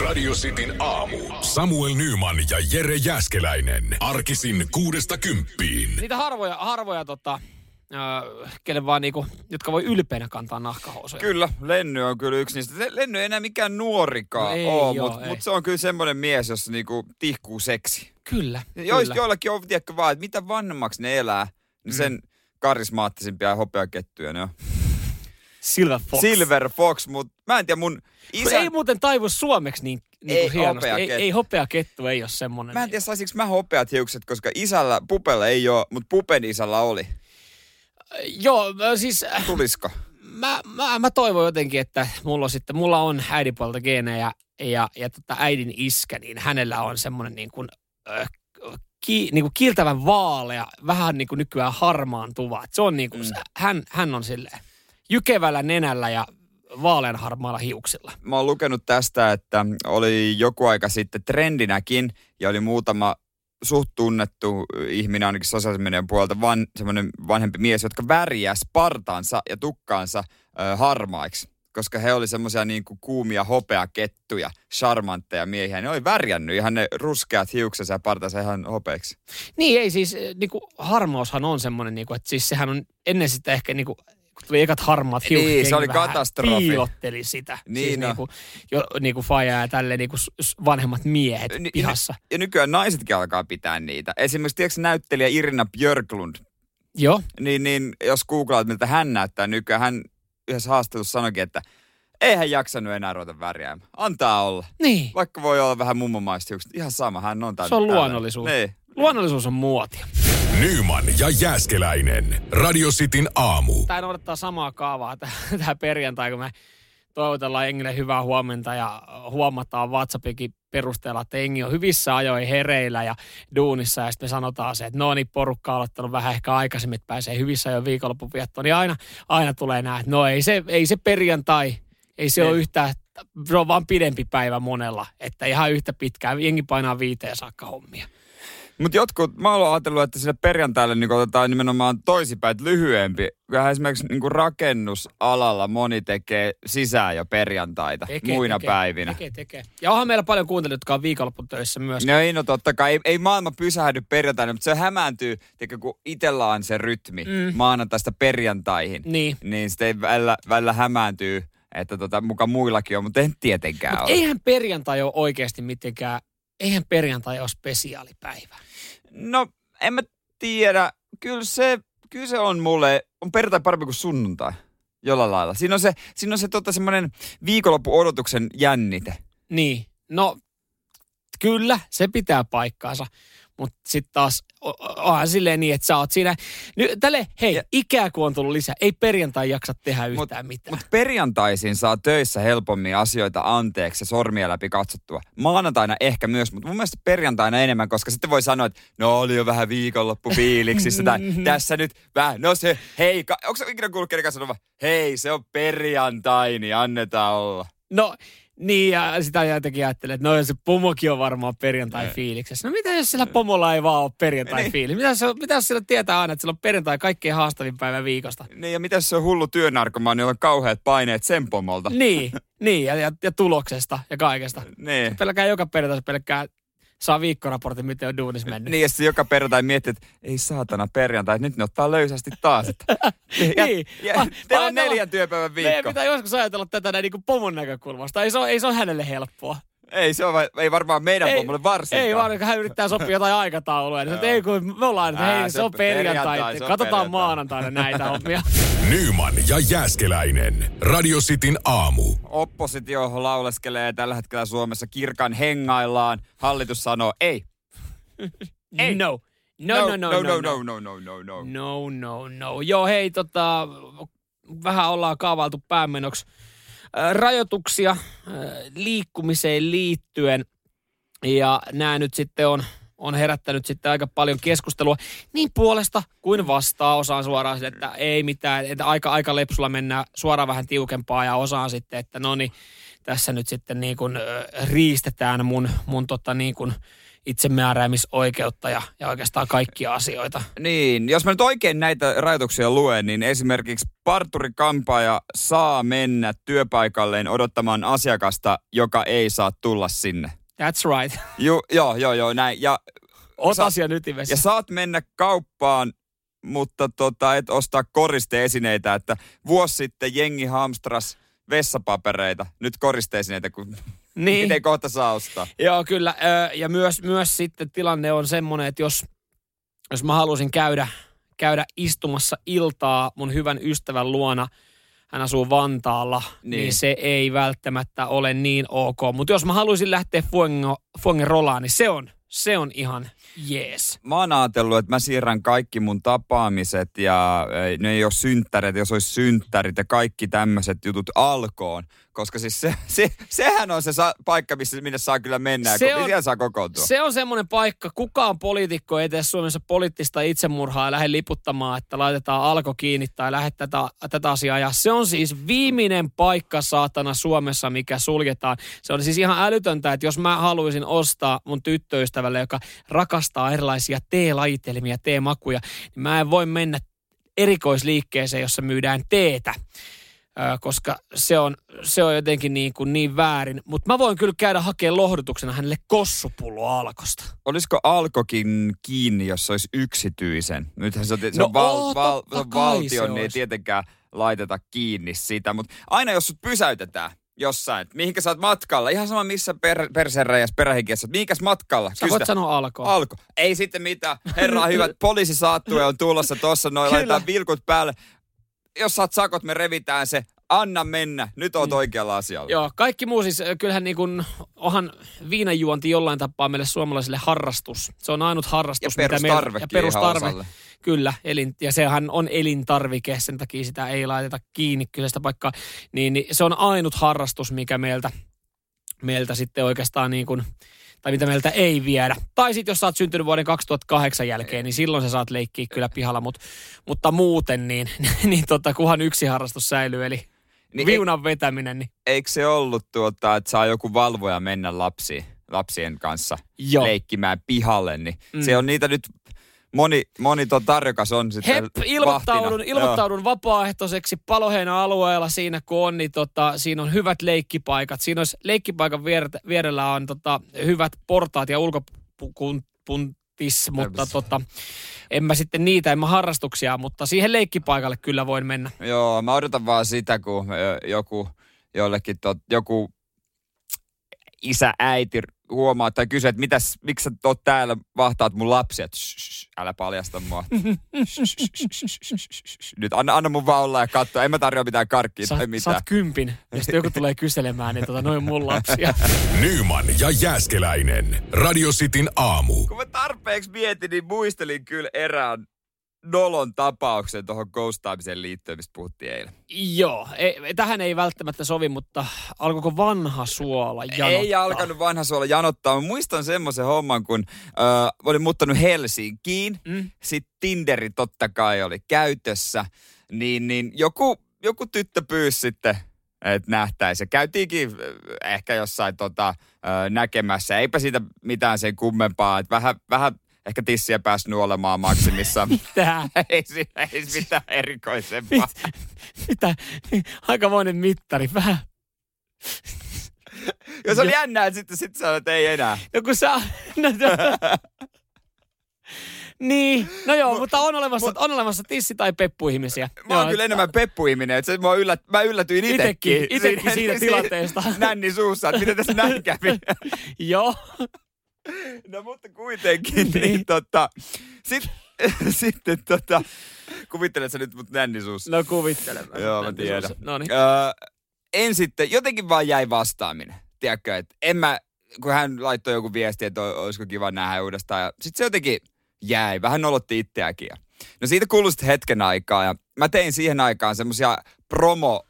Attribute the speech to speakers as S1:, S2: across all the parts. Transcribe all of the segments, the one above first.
S1: Radio Cityn aamu. Samuel Nyman ja Jere Jäskeläinen. Arkisin kuudesta kymppiin.
S2: Niitä harvoja, harvoja tota, äh, kelle vaan niinku, jotka voi ylpeänä kantaa nahkahousuja.
S3: Kyllä, Lenny on kyllä yksi niistä. Lenny ei enää mikään nuorikaan
S2: No
S3: ole,
S2: oo,
S3: mutta mut se on kyllä semmoinen mies, jossa niinku tihkuu seksi.
S2: Kyllä,
S3: Jois,
S2: kyllä.
S3: joillakin on, tiedätkö vaan, että mitä vanhemmaksi ne elää, niin sen karismaattisimpia ja hopeakettuja ne on.
S2: Silver Fox.
S3: Silver Fox, mutta mä en tiedä, mun
S2: Isä... Ei muuten taivu suomeksi niin, niin
S3: Ei
S2: hienosti. Ei, ei hopeakettu ei ole semmoinen.
S3: Mä en tiedä, saisinko mä hopeat hiukset, koska isällä, pupella ei ole, mutta pupen isällä oli.
S2: Joo, mä siis äh,
S3: Tulisko?
S2: mä, mä, mä toivon jotenkin, että mulla on sitten, mulla on äidinpuolelta geenejä ja, ja tota äidin iskä, niin hänellä on semmoinen niin kuin, äh, ki, niin kuin kiiltävän vaalea, vähän niin kuin nykyään harmaantuva. Et Se on niin kuin, mm. hän, hän on silleen jykevällä nenällä ja vaalean harmaalla hiuksilla.
S3: Mä oon lukenut tästä, että oli joku aika sitten trendinäkin ja oli muutama suht tunnettu ihminen ainakin sosiaalisen median puolelta, van, semmoinen vanhempi mies, jotka värjäs partansa ja tukkaansa ö, harmaiksi. Koska he oli semmoisia niin kuin kuumia hopeakettuja, charmantteja miehiä. Ne oli värjännyt ihan ne ruskeat hiuksensa ja partansa ihan hopeiksi.
S2: Niin ei siis, niin kuin harmaushan on semmoinen, niin kuin, että siis sehän on ennen sitä ehkä niin kuin, tuli ekat harmaat hiukset.
S3: Niin, se oli katastrofi.
S2: Piilotteli sitä.
S3: Niin
S2: siis
S3: no.
S2: niin kuin, jo, niin kuin faija ja tälleen niin s- vanhemmat miehet
S3: Ni-
S2: pihassa.
S3: Ja nykyään naisetkin alkaa pitää niitä. Esimerkiksi tiedätkö näyttelijä Irina Björklund,
S2: Joo,
S3: niin, niin jos googlaat, miltä hän näyttää nykyään, hän yhdessä haastattelussa sanoikin, että ei hän jaksanut enää ruveta värjäämään. Antaa olla.
S2: niin.
S3: Vaikka voi olla vähän mummomaista hiukset, ihan sama, hän on tän,
S2: Se on luonnollisuus.
S3: Niin.
S2: Luonnollisuus on muotia.
S1: Nyman ja Jäskeläinen. Radio Cityn aamu.
S2: Tämä noudattaa samaa kaavaa tämä perjantai, kun me toivotellaan Engille hyvää huomenta ja huomataan WhatsAppikin perusteella, että Engi on hyvissä ajoin hereillä ja duunissa ja sitten me sanotaan se, että no niin, porukka on aloittanut vähän ehkä aikaisemmin, että pääsee hyvissä ajoin viikonloppuviettoon, niin aina, aina tulee nämä, että no ei se, ei se perjantai, ei se ole yhtään, se on vaan pidempi päivä monella, että ihan yhtä pitkään, jengi painaa viiteen saakka hommia.
S3: Mutta jotkut, mä oon ajatellut, että sille perjantaille niin otetaan nimenomaan toisinpäin, että lyhyempi. Kyllähän esimerkiksi niin rakennusalalla moni tekee sisään jo perjantaita muina
S2: tekee,
S3: päivinä.
S2: Tekee, tekee. Ja onhan meillä paljon kuuntelijoita, jotka on viikonlopputöissä myös.
S3: No ei, no totta kai. Ei, ei maailma pysähdy perjantaina, mutta se hämääntyy, tiedätkö, kun itsellä on se rytmi mm. maanantaista perjantaihin.
S2: Niin.
S3: Niin sitten ei välillä, välillä hämääntyy, että tota, muka muillakin on, mutta ei tietenkään
S2: Mutta
S3: ole.
S2: eihän perjantai ole oikeasti mitenkään, eihän perjantai ole spesiaalipäivä.
S3: No, en mä tiedä. Kyllä se, kyllä se on mulle, on perjantai parempi kuin sunnuntai. Jollain lailla. Siinä on se, siinä on se tota, semmoinen viikonloppu-odotuksen jännite.
S2: Niin, no kyllä, se pitää paikkaansa. Mutta sitten taas onhan silleen niin, että sä oot siinä. Nyt, tälle, hei,
S3: Ja-
S2: ikää kun on tullut lisää, ei perjantai jaksa tehdä yhtään mitään.
S3: Mutta perjantaisin saa töissä helpommin asioita anteeksi ja sormia läpi katsottua. Maanantaina ehkä myös, mutta mun mielestä perjantaina enemmän, koska sitten voi sanoa, että no oli jo vähän viikonloppu fiiliksissä tai tässä nyt vähän, no se, hei, ka- onko se ikinä kuullut kenenkään sanoa, hei se on perjantai, niin annetaan olla.
S2: No niin, ja sitä jotenkin ajattelee, että no se pomokin on varmaan perjantai-fiiliksessä. No mitä jos sillä pomolla ei vaan ole perjantai-fiilis? Mitä, jos- mitä jos sillä tietää aina, että sillä on perjantai kaikkein haastavin päivä viikosta?
S3: Niin ja mitä se on hullu työnarkomaan, niin on kauheat paineet sen pomolta.
S2: Niin, niin ja, ja, ja tuloksesta ja kaikesta.
S3: Niin.
S2: Pelkkää joka perjantai, se pelkkää saa viikkoraportin, miten on duunis mennyt.
S3: Niin, ja sitten joka perjantai miettii, että ei saatana perjantai, nyt ne ottaa löysästi taas. Että, ja,
S2: Niin.
S3: ja,
S2: Ah,
S3: teillä on neljän työpäivän
S2: Meidän
S3: viikko.
S2: pitää joskus ajatella tätä näin niin kuin pomon näkökulmasta. Ei se ole, ei se ole hänelle helppoa.
S3: Ei se on, ei varmaan meidän pomolle varsinkaan.
S2: Ei vaan, kun hän yrittää sopia jotain aikataulua. Niin, ei kun me ollaan, että hei, se,
S3: se
S2: on perjantai.
S3: perjantai, se on
S2: Katsotaan
S3: perjantai.
S2: maanantaina näitä hommia.
S1: Nyman ja Jäskeläinen. Radio Cityn aamu.
S3: Oppositio lauleskelee tällä hetkellä Suomessa kirkan hengaillaan. Hallitus sanoo ei. Ei.
S2: No. No, no, no, no, no,
S3: no, no, no, no, no.
S2: No, no, no. Joo, hei, tota, vähän ollaan kaavailtu päämenoksi rajoituksia liikkumiseen liittyen. Ja nämä nyt sitten on, on herättänyt sitten aika paljon keskustelua niin puolesta kuin vastaan. Osaan suoraan sille, että ei mitään, että aika, aika lepsulla mennään suoraan vähän tiukempaa ja osaan sitten, että no niin, tässä nyt sitten niin kuin, riistetään mun, mun tota niin kuin itsemääräämisoikeutta ja, ja oikeastaan kaikkia asioita.
S3: Niin, jos mä nyt oikein näitä rajoituksia luen, niin esimerkiksi parturi-kampaaja saa mennä työpaikalleen odottamaan asiakasta, joka ei saa tulla sinne.
S2: That's right.
S3: Ju, joo, joo, joo, näin. Ja,
S2: Oot
S3: Sa-
S2: asian ytimessä.
S3: ja saat mennä kauppaan, mutta tota, et ostaa koristeesineitä, että vuosi sitten jengi hamstras vessapapereita, nyt koristeesineitä, kun
S2: niin.
S3: miten kohta saa ostaa.
S2: Joo, kyllä. Ja myös, myös sitten tilanne on semmoinen, että jos, jos mä haluaisin käydä, käydä istumassa iltaa mun hyvän ystävän luona, hän asuu Vantaalla, niin,
S3: Niin.
S2: se ei välttämättä ole niin ok. Mutta jos mä haluaisin lähteä Fuengo, Fuengerolaan, niin se on, se on ihan jees.
S3: Mä oon ajatellut, että mä siirrän kaikki mun tapaamiset ja ne ei ole synttäreitä, jos olisi synttärit ja kaikki tämmöiset jutut alkoon. Koska siis se, se, sehän on se sa- paikka, missä, minne saa kyllä mennä
S2: Se
S3: ko-
S2: on-
S3: siellä saa kokoontua.
S2: Se on semmoinen paikka, kukaan poliitikko ei tee Suomessa poliittista itsemurhaa ja lähde liputtamaan, että laitetaan alko kiinni tai lähde tätä, tätä asiaa. Ja se on siis viimeinen paikka saatana Suomessa, mikä suljetaan. Se on siis ihan älytöntä, että jos mä haluaisin ostaa mun tyttöystävälle, joka rakastaa erilaisia teelajitelmia, teemakuja, niin mä en voi mennä erikoisliikkeeseen, jossa myydään teetä. Koska se on, se on jotenkin niin, kuin niin väärin. Mutta mä voin kyllä käydä hakemaan lohdutuksena hänelle kossupullo alkosta.
S3: Olisiko alkokin kiinni, jos se olisi yksityisen? Nythän se on, se
S2: No
S3: on, val,
S2: oo,
S3: val, se on valtion,
S2: se
S3: niin ei tietenkään laiteta kiinni sitä. Mutta aina jos sut pysäytetään jossain, että mihinkä sä oot matkalla, ihan sama missä per, persereijässä, perähikiessä, mihinkäs matkalla?
S2: Sä voit sanoa alkoa.
S3: Alko. Ei sitten mitään. Herra hyvät, poliisi saattue on tulossa tuossa, noin laitetaan vilkut päälle. Jos saat sakot, me revitään se. Anna mennä. Nyt oot oikealla asialla.
S2: Joo, kaikki muu siis, ö, kyllähän niin kuin, onhan viinajuonti jollain tapaa meille suomalaisille harrastus. Se on ainut harrastus,
S3: Ja
S2: mitä meillä- ja
S3: ihan
S2: perustarve,
S3: osalle.
S2: kyllä. Elin, ja sehän on elintarvike, sen takia sitä ei laiteta kiinni kyseistä paikkaa. Niin, niin se on ainut harrastus, mikä meiltä, meiltä sitten oikeastaan niin kuin, tai mitä meiltä ei viedä. Tai sitten jos sä oot syntynyt vuoden 2008 jälkeen, niin silloin sä saat leikkiä kyllä pihalla, Mut, mutta muuten niin, niin tota, kunhan yksi harrastus säilyy, eli
S3: Niin
S2: viunan vetäminen, niin
S3: Eikö se ollut tuota, että saa joku valvoja mennä lapsi, lapsien kanssa
S2: Joo.
S3: leikkimään pihalle, niin
S2: mm.
S3: se on niitä nyt, moni, moni tuo tarjokas on sitten
S2: Hep, ilmoittaudun,
S3: vahtina.
S2: ilmoittaudun vapaaehtoiseksi paloheinä alueella siinä, kun on, niin tota, siinä on hyvät leikkipaikat. Siinä olisi leikkipaikan viertä, vierellä on tota, hyvät portaat ja ulkopuntis, mutta tota, en mä sitten niitä, en mä harrastuksia, mutta siihen leikkipaikalle kyllä voin mennä.
S3: Joo. Mä odotan vaan sitä, kun joku, jollekin tot, joku isä, äiti huomaa tai kysyy, että mitäs, miksi sä oot täällä, vahtaat mun lapsia. Et, shh, shh, älä paljasta mua. Nyt anna, anna mun vaan olla ja katsoa. En mä tarjoa mitään karkkia
S2: Saat,
S3: tai mitään.
S2: saat kympin, jos joku tulee kyselemään, niin tota, noin mun lapsia.
S1: Nyman ja Jääskeläinen. Radio Cityn aamu.
S3: kun mä tarpeeksi mietin, niin muistelin kyllä erään nolon tapauksen tuohon ghostaamiseen liittyen, mistä puhuttiin eilen.
S2: Joo, ei, tähän ei välttämättä sovi, mutta alkoiko vanha suola janottaa?
S3: Ei alkanut vanha suola janottaa. Mä muistan semmoisen homman, kun äh, olin muuttanut Helsinkiin.
S2: Mm.
S3: Sitten Tinderi totta kai oli käytössä. Niin, niin joku, joku tyttö pyysi sitten, että nähtäisi. Käytiinkin ehkä jossain tota, näkemässä. Eipä siitä mitään sen kummempaa. Et vähän, vähän ehkä tissiä pääsi nuolemaan maksimissaan.
S2: Tää.
S3: ei siinä ei mitään erikoisempaa.
S2: Mitä? Aikamoinen mittari. Vähän.
S3: Jos oli jännää, että sitten sit sanoit, että ei enää.
S2: No kun sä... No, no. niin, no joo, mutta on olemassa, on olemassa tissi- tai peppu-ihmisiä.
S3: Mä oon
S2: Joo,
S3: kyllä enemmän peppuihminen, että se, mä, yllät, mä yllätyin itekin.
S2: Itekin- itekin siitä tilanteesta.
S3: Nänni suussa, että miten tässä näin kävi.
S2: Joo,
S3: no mutta kuitenkin, niin,
S2: Niin.
S3: tota, sit, sitten tota, kuvittelet sä nyt mut nänni suussa.
S2: no kuvittele.
S3: Joo, mä tiedän.
S2: No niin.
S3: Öö, en sitten, jotenkin vaan jäi vastaaminen. Tiedätkö, että en mä, kun hän laittoi joku viesti, että olisiko kiva nähdä uudestaan. Ja sitten se jotenkin jäi, vähän nolotti itseäkin. No siitä sitten hetken aikaa ja mä tein siihen aikaan semmosia promo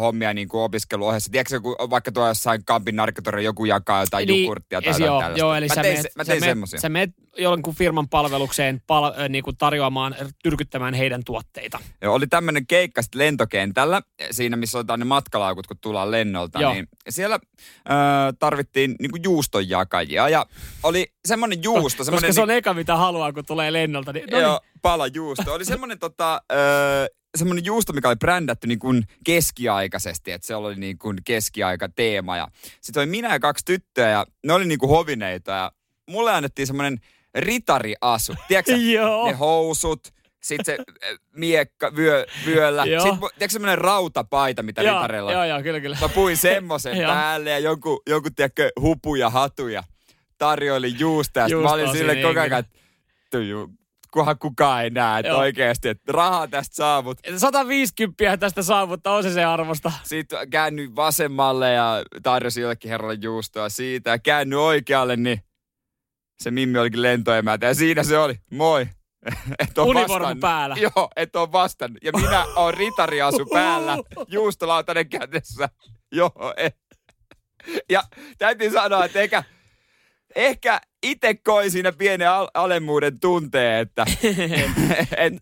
S3: hommia niin kuin opiskeluohjassa. Tiedätkö, kun vaikka tuolla jossain Kampin narkotori joku jakaa jotain
S2: Eli-
S3: jukurttia tai jotain
S2: joo,
S3: tällaista.
S2: joo, eli
S3: mä
S2: sä
S3: tein,
S2: meet,
S3: se- mä
S2: sä
S3: tein
S2: meet,
S3: semmosia.
S2: sä meet jonkun firman palvelukseen pal, niin kuin tarjoamaan, tyrkyttämään heidän tuotteita.
S3: Joo, oli tämmöinen keikka sit lentokentällä, siinä missä otetaan ne matkalaukut, kun tullaan lennolta.
S2: Joo.
S3: Niin siellä ö, tarvittiin niinku juustonjakajia ja oli semmoinen juusto,
S2: Koska
S3: semmoinen
S2: se on eka, mitä haluaa, kun tulee lennolta. Niin, no
S3: joo, pala juusto. Oli semmoinen tota, ö, semmoinen juusto, mikä oli brändätty niin kuin keskiaikaisesti, että se oli niin kuin keskiaika teema. Ja sitten oli minä ja kaksi tyttöä ja ne oli niin kuin hovineita ja mulle annettiin semmoinen ritariasu. Tiedätkö ne housut, sitten se äh, miekka vyö, vyöllä.
S2: Joo.
S3: Sitten tiedätkö semmoinen rautapaita, mitä
S2: joo,
S3: ritarilla on?
S2: joo, joo, kyllä, kyllä.
S3: Mä puin semmoisen päälle ja jonkun, jonkun tiedätkö, hupuja, hatuja. Tarjoilin juusta ja mä olin sille koko ajan, että kunhan kukaan ei näe, että oikeasti, että rahaa tästä saavut.
S2: 150 tästä saavuttaa, on se se arvosta.
S3: Sitten käännyin vasemmalle ja tarjosin jollekin herralle juustoa siitä ja käännyin oikealle, niin se Mimmi olikin lentoemäntä ja siinä se oli. Moi. Et
S2: Univormu
S3: vastannut.
S2: päällä.
S3: Joo, et on vastannut. Ja minä oon ritariasu päällä, juustolautanen kädessä. Joo, et. Ja täytyy sanoa, että ehkä, ehkä itse koin siinä pienen al- alemmuuden tunteen, että et,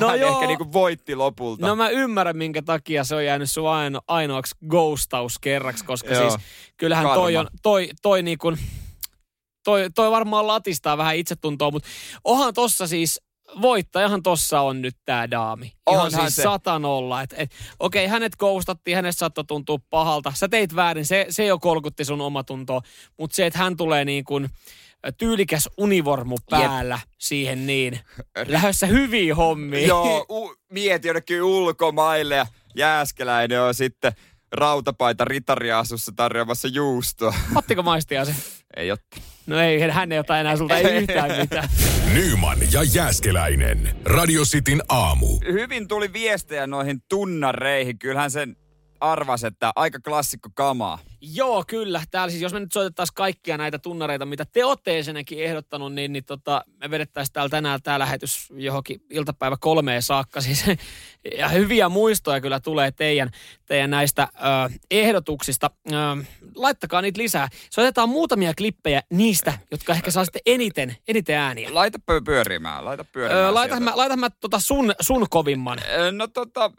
S2: No
S3: hän
S2: joo.
S3: ehkä niinku voitti lopulta.
S2: No mä ymmärrän, minkä takia se on jäänyt sun aino, ainoaksi ghostaus kerraksi, koska
S3: Joo.
S2: siis kyllähän toi
S3: Karma.
S2: on, toi, toi niin kuin, toi, toi varmaan latistaa vähän itsetuntoa, mutta onhan tossa siis, voittajahan tossa on nyt tää daami. Ihan
S3: Onhan
S2: siis
S3: se.
S2: satan olla. Et, et, Okei, hänet ghostattiin, hänestä saattoi tuntua pahalta. Sä teit väärin, se, se jo kolkutti sun omatuntoa. Mutta se, että hän tulee niin kuin tyylikäs univormu päällä siihen niin. Lähdössä hyviin hommiin.
S3: Joo, u- mieti jonnekin ulkomaille ja Jääskeläinen on sitten rautapaita ritariasussa tarjoamassa juustoa.
S2: Ottiko maistia se?
S3: Ei ole.
S2: No ei, hän ei ota enää sulta ei yhtään mitään.
S1: Nyman ja Jääskeläinen. Radio Cityn aamu.
S3: Hyvin tuli viestejä noihin tunnareihin. Kyllähän sen arvas, että aika klassikko kamaa.
S2: Joo, kyllä. Täällä siis, jos me nyt soitettaisiin kaikkia näitä tunnareita, mitä te olette ensinnäkin ehdottanut, niin, niin tota, me vedettäisiin täällä tänään tämä lähetys johonkin iltapäivä kolmeen saakka. Siis, ja hyviä muistoja kyllä tulee teidän, teidän näistä ö, ehdotuksista. Ö, laittakaa niitä lisää. Soitetaan muutamia klippejä niistä, jotka ehkä saa sitten eniten, eniten ääniä.
S3: Laita pyörimään, laita pyörimään.
S2: Ö,
S3: sieltä.
S2: mä, laitan mä tota sun, sun kovimman.
S3: Ö, No tota,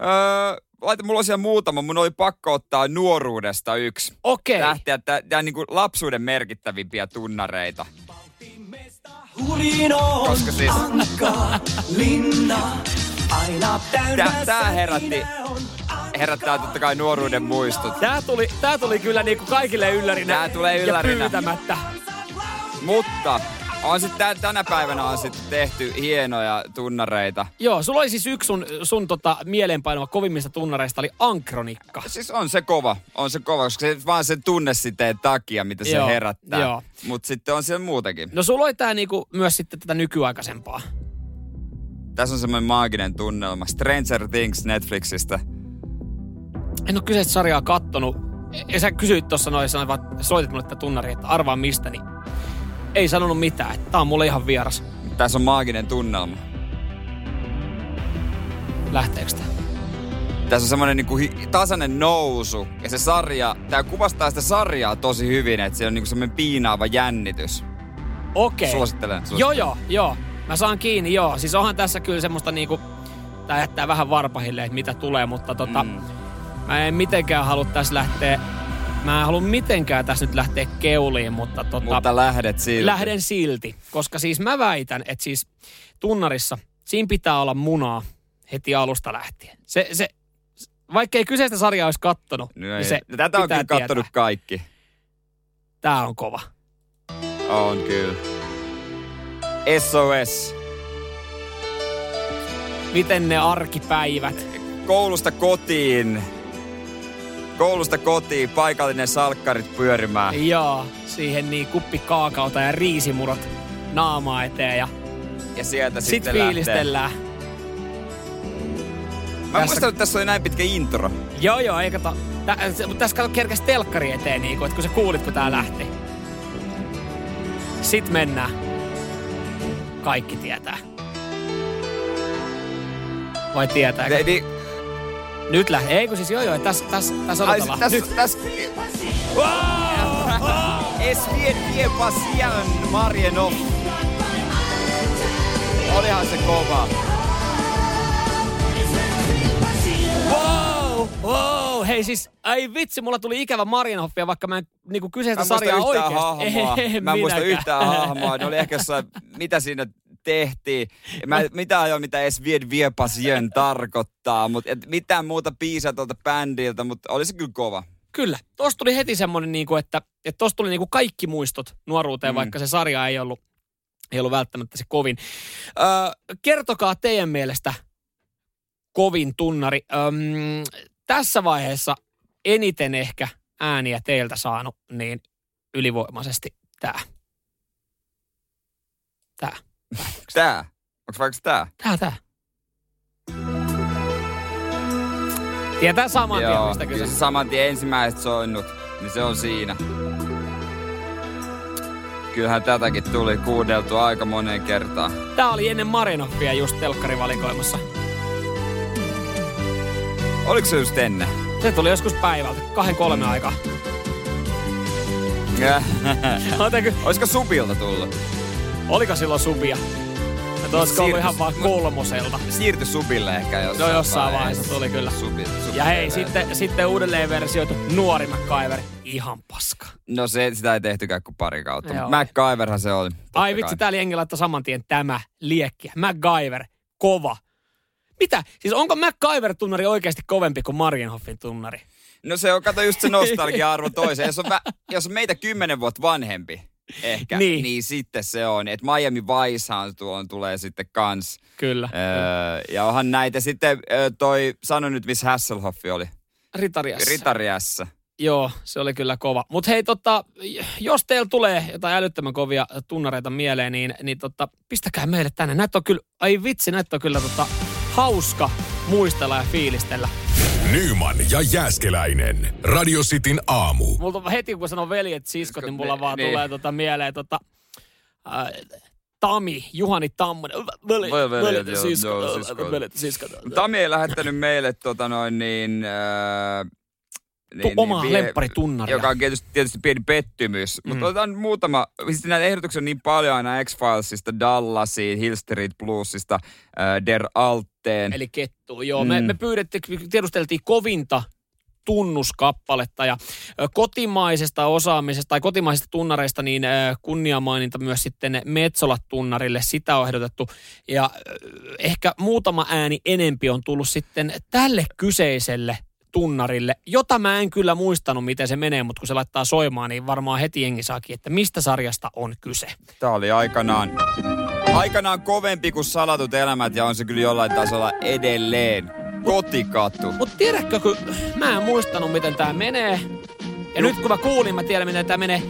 S3: öö, laita, mulla on siellä muutama. Mun oli pakko ottaa nuoruudesta yksi.
S2: Okei.
S3: Lähteä, tää, tää niinku lapsuuden merkittävimpiä tunnareita. Koska siis
S4: linna, aina
S3: tää, tää herätti, herättää totta kai nuoruuden muistot.
S2: Tää tuli, tää tuli kyllä niinku kaikille yllärinä.
S3: Tää tulee
S2: Ja
S3: yllärinä.
S2: pyytämättä.
S3: Mutta on sit tän, tänä päivänä on sitten tehty hienoja tunnareita.
S2: Joo, sulla oli siis yksi sun, sun tota mieleenpainuva kovimmista tunnareista oli Ankronikka.
S3: Siis on se kova, on se kova, koska se vaan sen tunnesiteen takia, mitä se
S2: Joo,
S3: herättää.
S2: joo.
S3: Mutta sitten on siellä muutakin.
S2: No sulla oli tää niinku myös sitten tätä nykyaikaisempaa.
S3: Tässä on semmoinen maaginen tunnelma. Stranger Things Netflixistä.
S2: En oo kyseistä sarjaa kattonut. Ja sä kysyit tuossa noin, sanoit vaan, soitit mulle tätä tunnari, että arvaa mistä, niin ei sanonut mitään. Tää on mulle ihan vieras.
S3: Tässä on maaginen tunnelma.
S2: Lähteekö tää?
S3: Tässä on semmoinen niinku hi- tasainen nousu. Ja se sarja, tää kuvastaa sitä sarjaa tosi hyvin, että se on niinku semmoinen piinaava jännitys.
S2: Okei.
S3: Suosittelen, suosittelen.
S2: Joo, joo, joo. Mä saan kiinni, joo. Siis onhan tässä kyllä semmoista niinku, tää jättää vähän varpahille, että mitä tulee, mutta tota,
S3: Mm.
S2: mä en mitenkään halua tässä lähteä, mä en halua mitenkään tässä nyt lähteä keuliin, mutta tota,
S3: Mutta lähdet silti.
S2: lähden silti. Koska siis mä väitän, että siis tunnarissa, siinä pitää olla munaa heti alusta lähtien. Se, se, vaikka ei kyseistä sarjaa olisi kattonut,
S3: No
S2: niin
S3: ei.
S2: se
S3: Tätä on kyllä kattonut
S2: tietää.
S3: kaikki.
S2: Tää on kova.
S3: On kyllä. SOS.
S2: Miten ne arkipäivät,
S3: Koulusta kotiin. Koulusta kotiin, paikallinen salkkarit pyörimään.
S2: Joo, siihen niin kuppi kaakaota ja riisimurot naamaa eteen ja
S3: Ja sieltä
S2: sit
S3: sitten
S2: fiilistellään.
S3: lähtee. Mä
S2: Tässä-
S3: muistan, että tässä oli näin pitkä intro.
S2: Joo, joo, ei kato. Tä, mutta tässä kato kerkäs telkkari eteen, niin kuin, että kun sä kuulit, kun tää lähti. Sit mennään. Kaikki tietää. Vai tietääkö?
S3: Ne, niin,
S2: Nyt lähtee. Ei kun siis joo joo, tässä täs, täs
S3: Ai,
S2: odotellaan.
S3: tässä,
S2: Nyt.
S3: tässä... Es vie vie pasian Marienov. Olihan se kova.
S2: Wow, wow, hei siis, ai vitsi, mulla tuli ikävä Marienhoffia, vaikka mä en niinku kyseistä
S3: Mä
S2: sarjaa
S3: hahmoa.
S2: En
S3: Mä en muista yhtään hahmoa. Ne oli ehkä jossain, mitä siinä tehtiin. Mä mitä ajoin, mitä Es vie vie pasien tarkoittaa, mutta mitään muuta biisiä tuolta bändiltä, mutta oli se kyllä kova.
S2: Kyllä. Tuossa tuli heti semmoinen, niinku, että, että tuossa tuli niinku kaikki muistot nuoruuteen, mm. vaikka se sarja ei ollut, ei ollut välttämättä se kovin. Öö, kertokaa teidän mielestä kovin tunnari. Öm, tässä vaiheessa eniten ehkä ääniä teiltä saanut, niin ylivoimaisesti tämä. Tämä.
S3: Tää. Onks vaikka tää?
S2: Tää, tää. Tietää saman tien, mistä
S3: kyllä
S2: kyse.
S3: se saman tien ensimmäiset soinnut, niin se on siinä. Kyllähän tätäkin tuli kuudeltu aika moneen kertaan.
S2: Tää oli ennen Marinoffia just telkkarivalikoimassa.
S3: Oliko se just ennen?
S2: Se tuli joskus päivältä, kahden kolme aikaa.
S3: Olisiko Subilta tullut?
S2: Oliko silloin subia? Että olisiko ollut ihan vaan kolmoselta.
S3: Siirtyi Subille ehkä jossain
S2: No jossain vaiheessa tuli kyllä.
S3: Subi, subi
S2: Ja hei, sitten, sitten uudelleen versioitu nuori MacGyver. Ihan paska.
S3: No se, sitä ei tehtykään kuin pari kautta.
S2: Joo.
S3: Se oli.
S2: Ai vitsi, täällä jengi laittoi saman tien tämä liekki. MacGyver, kova. Mitä? Siis onko MacGyver-tunnari oikeasti kovempi kuin Marienhoffin tunnari?
S3: No se on, kato just se nostalgia-arvo toiseen. Jos on, vä, jos on meitä kymmenen vuotta vanhempi, ehkä,
S2: Niin.
S3: niin, sitten se on. Että Miami Vicehan tuon tulee sitten kans.
S2: Kyllä.
S3: Öö, ja onhan näitä sitten öö, toi, sano nyt missä Hasselhoffi oli.
S2: Ritariassa.
S3: Ritariassa.
S2: Joo, se oli kyllä kova. Mutta hei, tota, jos teillä tulee jotain älyttömän kovia tunnareita mieleen, niin, niin tota, pistäkää meille tänne. Näitä on kyllä, ai vitsi, näitä on kyllä tota, hauska muistella ja fiilistellä.
S1: Nyman ja Jääskeläinen. Radio Cityn aamu.
S2: Multa on heti kun sanon veljet, siskot, niin mulla
S3: Niin,
S2: vaan
S3: niin.
S2: tulee tota, mieleen tota, äh, Tami, Juhani Tammonen. Veli,
S3: Voi veljet,
S2: siskot.
S3: joo,
S2: äh,
S3: siskot.
S2: Veljet ja siskot.
S3: Tami ei lähettänyt meille tota noin niin... Öö,
S2: Tu- omaa lempparitunnaria.
S3: Joka on tietysti, tietysti pieni pettymys. Mm. Mutta otetaan muutama, siis näitä ehdotuksia on niin paljon aina X-Filesista, Dallasiin, Hill Street Bluesista, äh, Der Alteen.
S2: Eli kettu. Joo, mm. me, me pyydettiin, tiedusteltiin kovinta tunnuskappaletta ja kotimaisesta osaamisesta tai kotimaisista tunnareista niin kunniamaininta myös sitten Metsolat-tunnarille, sitä on ehdotettu ja ehkä muutama ääni enempi on tullut sitten tälle kyseiselle tunnarille, jota mä en kyllä muistanut, miten se menee, mutta kun se laittaa soimaan, niin varmaan heti jengi saakin, että mistä sarjasta on kyse.
S3: Tämä oli aikanaan, aikanaan kovempi kuin salatut elämät ja on se kyllä jollain tasolla edelleen. Kotikatu.
S2: Mutta tiedätkö, kun mä en muistanut, miten tämä menee. Ja nyt kun mä kuulin, mä tiedän, miten tämä menee.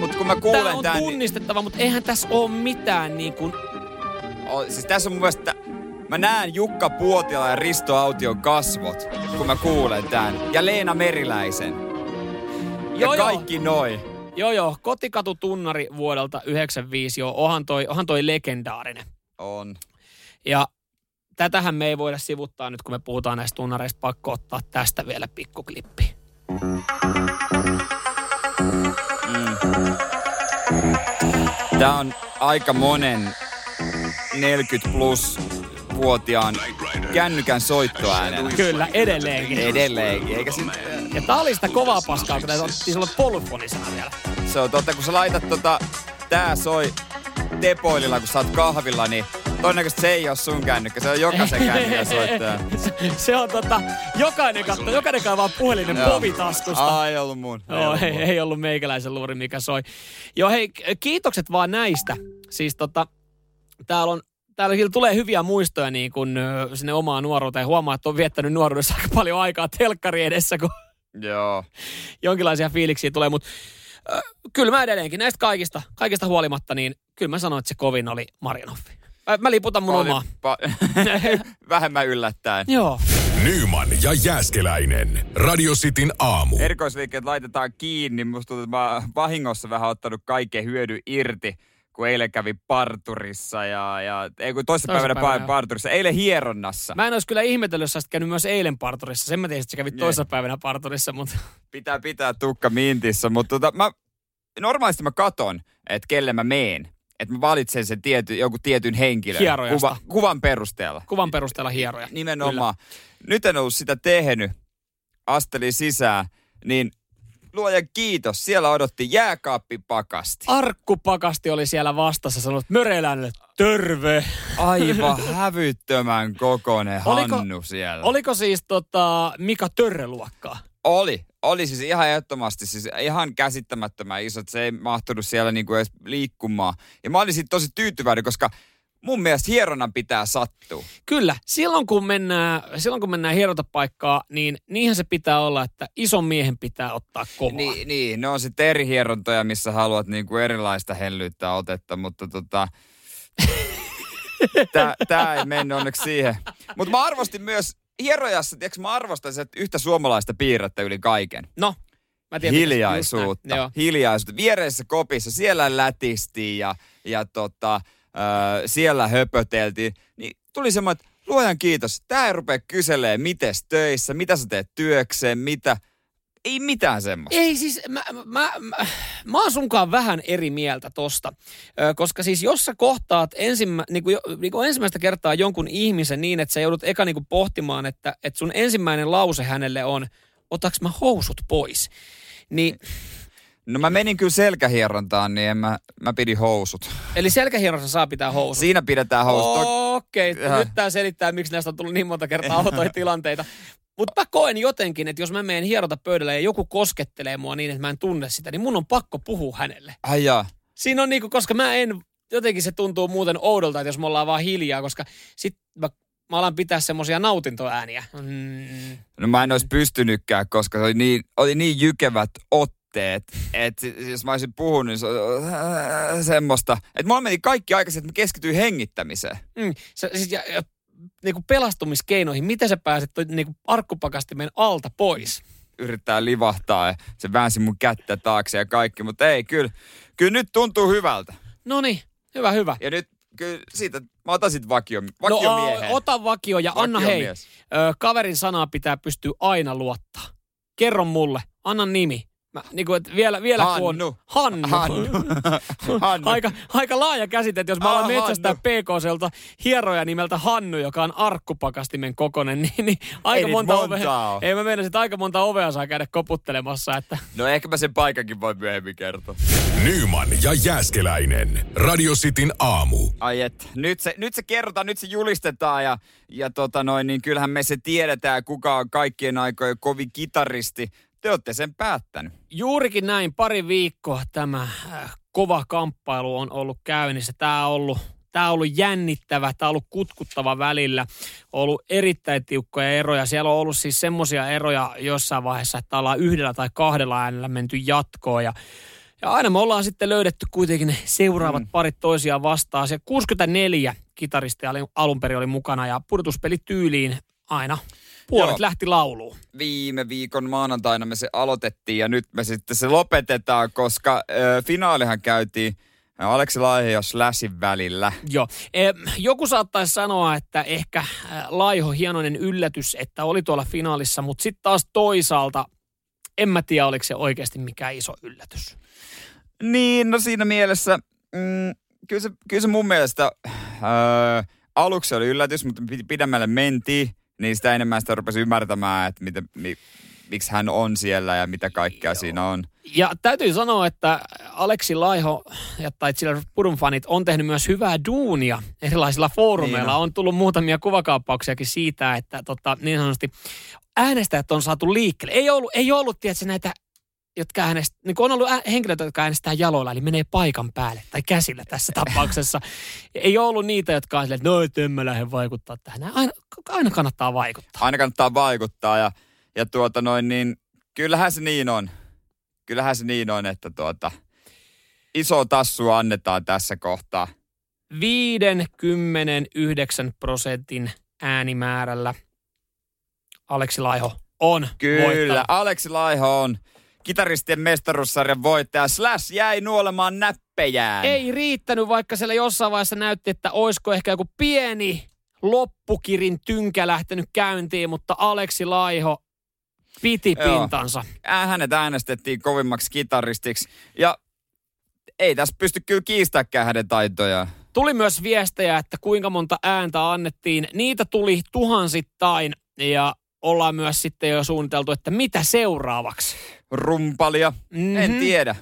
S3: Mutta kun mä kuulen
S2: on
S3: tämän, niin,
S2: tunnistettava, mutta eihän tässä ole mitään niin kuin...
S3: o, siis tässä on mun mielestä, mä näen Jukka Puotila ja Risto Aution kasvot, kun mä kuulen tämän. Ja Leena Meriläisen. Ja
S2: Joo, joo.
S3: kaikki noin.
S2: Joo, joo. Kotikatutunnari vuodelta 95, joo. Ohan toi, ohan toi legendaarinen.
S3: On.
S2: Ja tätähän me ei voida sivuttaa nyt, kun me puhutaan näistä tunnareista. Pakko ottaa tästä vielä pikkuklippi.
S3: Tää on aika monen 40 plus vuotiaan kännykän soittoäänenä.
S2: Kyllä, edelleenkin.
S3: Edelleenkin, eikä siinä,
S2: Ja tää oli sitä kovaa paskaa, kun tätä otettiin polyfonisena vielä.
S3: se on totta, kun sä laitat tota, tää soi tepoililla, kun sä oot kahvilla, niin todennäköisesti se ei oo sun kännykkä, se on jokaisen kännykän soittaja.
S2: se, on tota, jokainen katto, jokainen kaivaa puhelinen povitaskusta.
S3: Ai, ei ollut mun.
S2: Joo,
S3: ollut
S2: ei,
S3: mun.
S2: ei ollut meikäläisen luuri, mikä soi. Joo, hei, kiitokset vaan näistä. Siis tota, täällä on Täällä kyllä tulee hyviä muistoja niin kun, sinne omaan nuoruuteen. Huomaa, että on viettänyt nuoruudessa aika paljon aikaa telkkari edessä, kun
S3: Joo.
S2: jonkinlaisia fiiliksiä tulee. Mutta äh, kyllä mä edelleenkin näistä kaikista, kaikista huolimatta, niin kyllä mä sanoin, että se kovin oli Marianoffi. Mä, mä liputan mun
S3: Oli
S2: omaa.
S3: Pa- vähemmän yllättäen.
S2: Joo.
S1: Nyman ja Jääskeläinen. Radio Cityn aamu.
S3: Erikoisliikkeet laitetaan kiinni. Musta tuntuu, että mä vahingossa vähän ottanut kaiken hyödy irti. Kun eilen kävi parturissa ja, ja ei kun toisessa päivänä
S2: päivänä,
S3: pa- parturissa, eilen hieronnassa.
S2: Mä en olisi kyllä ihmetellyt, jos käynyt myös eilen parturissa. Sen mä tiesin, että sä kävit
S3: Jee.
S2: toisessa päivänä parturissa, mutta
S3: Pitää pitää tukka mintissä, mutta tota, mä, normaalisti mä katon, että kelle mä meen. Että mä valitsen sen tiety, joku tietyn henkilön
S2: Hierojasta.
S3: kuva, kuvan perusteella.
S2: kuvan perusteella hieroja.
S3: Nimenomaan. Nyt en ollut sitä tehnyt. Astelin sisään, niin luojan kiitos. Siellä odotti jääkaappipakasti.
S2: Arkku Pakasti oli siellä vastassa sanonut, että Möreläinen, terve.
S3: Aivan hävyttömän kokoinen
S2: Oliko-
S3: Hannu siellä.
S2: Oliko siis tota Mika Törre-luokkaa?
S3: Oli. Oli siis ihan ehdottomasti, siis ihan käsittämättömän isot. Se ei mahtunut siellä niinku edes liikkumaan. Ja mä olin tosi tyytyväinen, koska mun mielestä hieronnan pitää sattua.
S2: Kyllä, silloin kun mennään, silloin kun mennään hierontapaikkaa, niin niinhän se pitää olla, että ison miehen pitää ottaa kovaa.
S3: Niin, niin, ne on sitten eri hierontoja, missä haluat niinku erilaista hellyyttä otetta, mutta tota... tää, tää ei mennyt onneksi siihen. Mutta mä arvostin myös hierojassa, tiedätkö, mä arvostan sitä yhtä suomalaista piirrettä yli kaiken.
S2: No, mä tiedän.
S3: hiljaisuutta. Hiljaisuutta. Viereisessä kopissa, siellä lätistiin ja, ja tota, ö, siellä höpöteltiin. Niin tuli semmoinen, että luojan kiitos, tää ei rupea kyselee, mites töissä, mitä sä teet työkseen, mitä. Ei mitään semmoista.
S2: Ei siis, mä, mä, mä, mä oon sunkaan vähän eri mieltä tosta. Ö, koska siis jos sä kohtaat ensimmä, niin kuin, niin kuin ensimmäistä kertaa jonkun ihmisen niin, että sä joudut eka niin kuin pohtimaan, että, että sun ensimmäinen lause hänelle on, otaks mä housut pois? Niin,
S3: No mä menin kyllä selkähierontaan, niin en mä, mä pidin housut.
S2: eli selkähierossa saa pitää housut.
S3: Siinä pidetään housut.
S2: Okei, okay,
S3: Jaha.
S2: nyt tämä selittää, miksi näistä on tullut niin monta kertaa autoja tilanteita. Mutta mä koen jotenkin, että jos mä menen hierota pöydälle ja joku koskettelee mua niin, että mä en tunne sitä, niin mun on pakko puhua hänelle.
S3: Ai jaa.
S2: Siinä on niinku, koska mä en, jotenkin se tuntuu muuten oudolta, että jos me ollaan vaan hiljaa, koska sit mä, mä alan pitää semmosia nautintoääniä. Mm.
S3: No mä en olisi pystynytkään, koska se oli niin, oli niin jykevät otteet, että jos mä olisin puhunut, niin se oli äh, semmoista. Että mulla meni kaikki aikaisin, että mä keskityin hengittämiseen.
S2: Mm. Se, siis, ja, ja, niinku pelastumiskeinoihin, miten sä pääset toi, niinku arkkupakastimen alta pois?
S3: Yrittää livahtaa ja se väänsi mun kättä taakse ja kaikki, mutta ei, kyllä, kyllä nyt tuntuu hyvältä.
S2: No niin, hyvä, hyvä.
S3: Ja nyt kyllä siitä, mä otan sit vakio,
S2: No,
S3: vakiomiehen.
S2: a, ota vakio ja anna hei. Ö, kaverin sanaa pitää pystyä aina luottaa. Kerro mulle, anna nimi. Niin kuin, että vielä, vielä kun on...
S3: Hannu.
S2: Hannu.
S3: Hannu. Hannu.
S2: aika, aika laaja käsite, että jos mä alan
S3: Ah,
S2: metsästää. PK-selta hieroja nimeltä Hannu, joka on arkkupakastimen kokonen, niin, niin aika
S3: niitä
S2: monta,
S3: monta
S2: ovea, ei mä mennä, että aika monta ovea saa käydä koputtelemassa, että
S3: No ehkä mä sen paikankin voin myöhemmin kertoa.
S1: Nyman ja Jääskeläinen. Radio Cityn aamu.
S3: Ai et, nyt se, nyt se kerrotaan, nyt se julistetaan ja, ja tota noin, niin kyllähän me se tiedetään, kuka on kaikkien aikojen kovin kitaristi. Te olette sen päättänyt.
S2: juurikin näin pari viikkoa tämä äh, kova kamppailu on ollut käynnissä. Tämä on ollut, tämä on ollut jännittävä, tämä on ollut kutkuttava välillä, on ollut erittäin tiukkoja eroja. Siellä on ollut siis semmoisia eroja jossain vaiheessa, että ollaan yhdellä tai kahdella äänellä menty jatkoon ja ja aina me ollaan sitten löydetty kuitenkin ne seuraavat mm. parit toisiaan vastaan. Se 64 kitaristia oli- alun perin oli mukana ja pudotuspelityyliin aina puolet
S3: Joo.
S2: lähti lauluun.
S3: Viime viikon maanantaina me se aloitettiin ja nyt me sitten se lopetetaan, koska ö, finaalihan käytiin Aleksi Laihe ja Slashin välillä.
S2: Joo. E, joku saattaisi sanoa, että ehkä Laiho hienoinen yllätys, että oli tuolla finaalissa, mutta sitten taas toisaalta en mä tiedä, oliko se oikeasti mikään iso yllätys.
S3: Niin, no siinä mielessä, mm, kyllä, se, kyllä se mun mielestä ö, aluksi oli yllätys, mutta pi- pidemmälle mentiin, niin sitä enemmän sitä rupesi ymmärtämään, että miten, mi, miksi hän on siellä ja mitä kaikkea
S2: Joo.
S3: siinä on.
S2: Ja täytyy sanoa, että Aleksi Laiho ja tai sillä Pudun fanit on tehnyt myös hyvää duunia erilaisilla foorumeilla.
S3: Niin on.
S2: on tullut muutamia kuvakaappauksiakin siitä, että tota, niin sanotusti äänestäjät on saatu liikkeelle. Ei ollut, ei ollut tiedätkö, näitä jotka äänest, niin on ollut henkilöitä, jotka äänestää jaloilla, eli menee paikan päälle, tai käsillä tässä tapauksessa. Ei ole ollut niitä, jotka on silleen, että no, et en mä lähde vaikuttaa tähän. Aina, aina kannattaa vaikuttaa.
S3: Aina kannattaa vaikuttaa ja, ja tuota noin, niin kyllähän se niin on. Kyllähän se niin on, että tuota, iso tassu annetaan tässä kohtaa.
S2: 59 prosentin äänimäärällä Aleksi Laiho on
S3: Kyllä,
S2: voittanut.
S3: Aleksi Laiho on kitaristien mestaruussarjan voittaja. Slash jäi nuolemaan näppejä tyyppejään.
S2: Ei riittänyt, vaikka siellä jossain vaiheessa näytti, että olisiko ehkä joku pieni loppukirin tynkä lähtenyt käyntiin, mutta Aleksi Laiho piti
S3: Joo.
S2: pintansa.
S3: Ää, Hänet äänestettiin kovimmaksi kitaristiksi. Ja ei tässä pysty kyllä kiistäkään hänen taitojaan.
S2: Tuli myös viestejä, että kuinka monta ääntä annettiin. Niitä tuli tuhansittain ja ollaan myös sitten jo suunniteltu, että mitä seuraavaksi.
S3: Rumpalia.
S2: Mhm.
S3: En tiedä.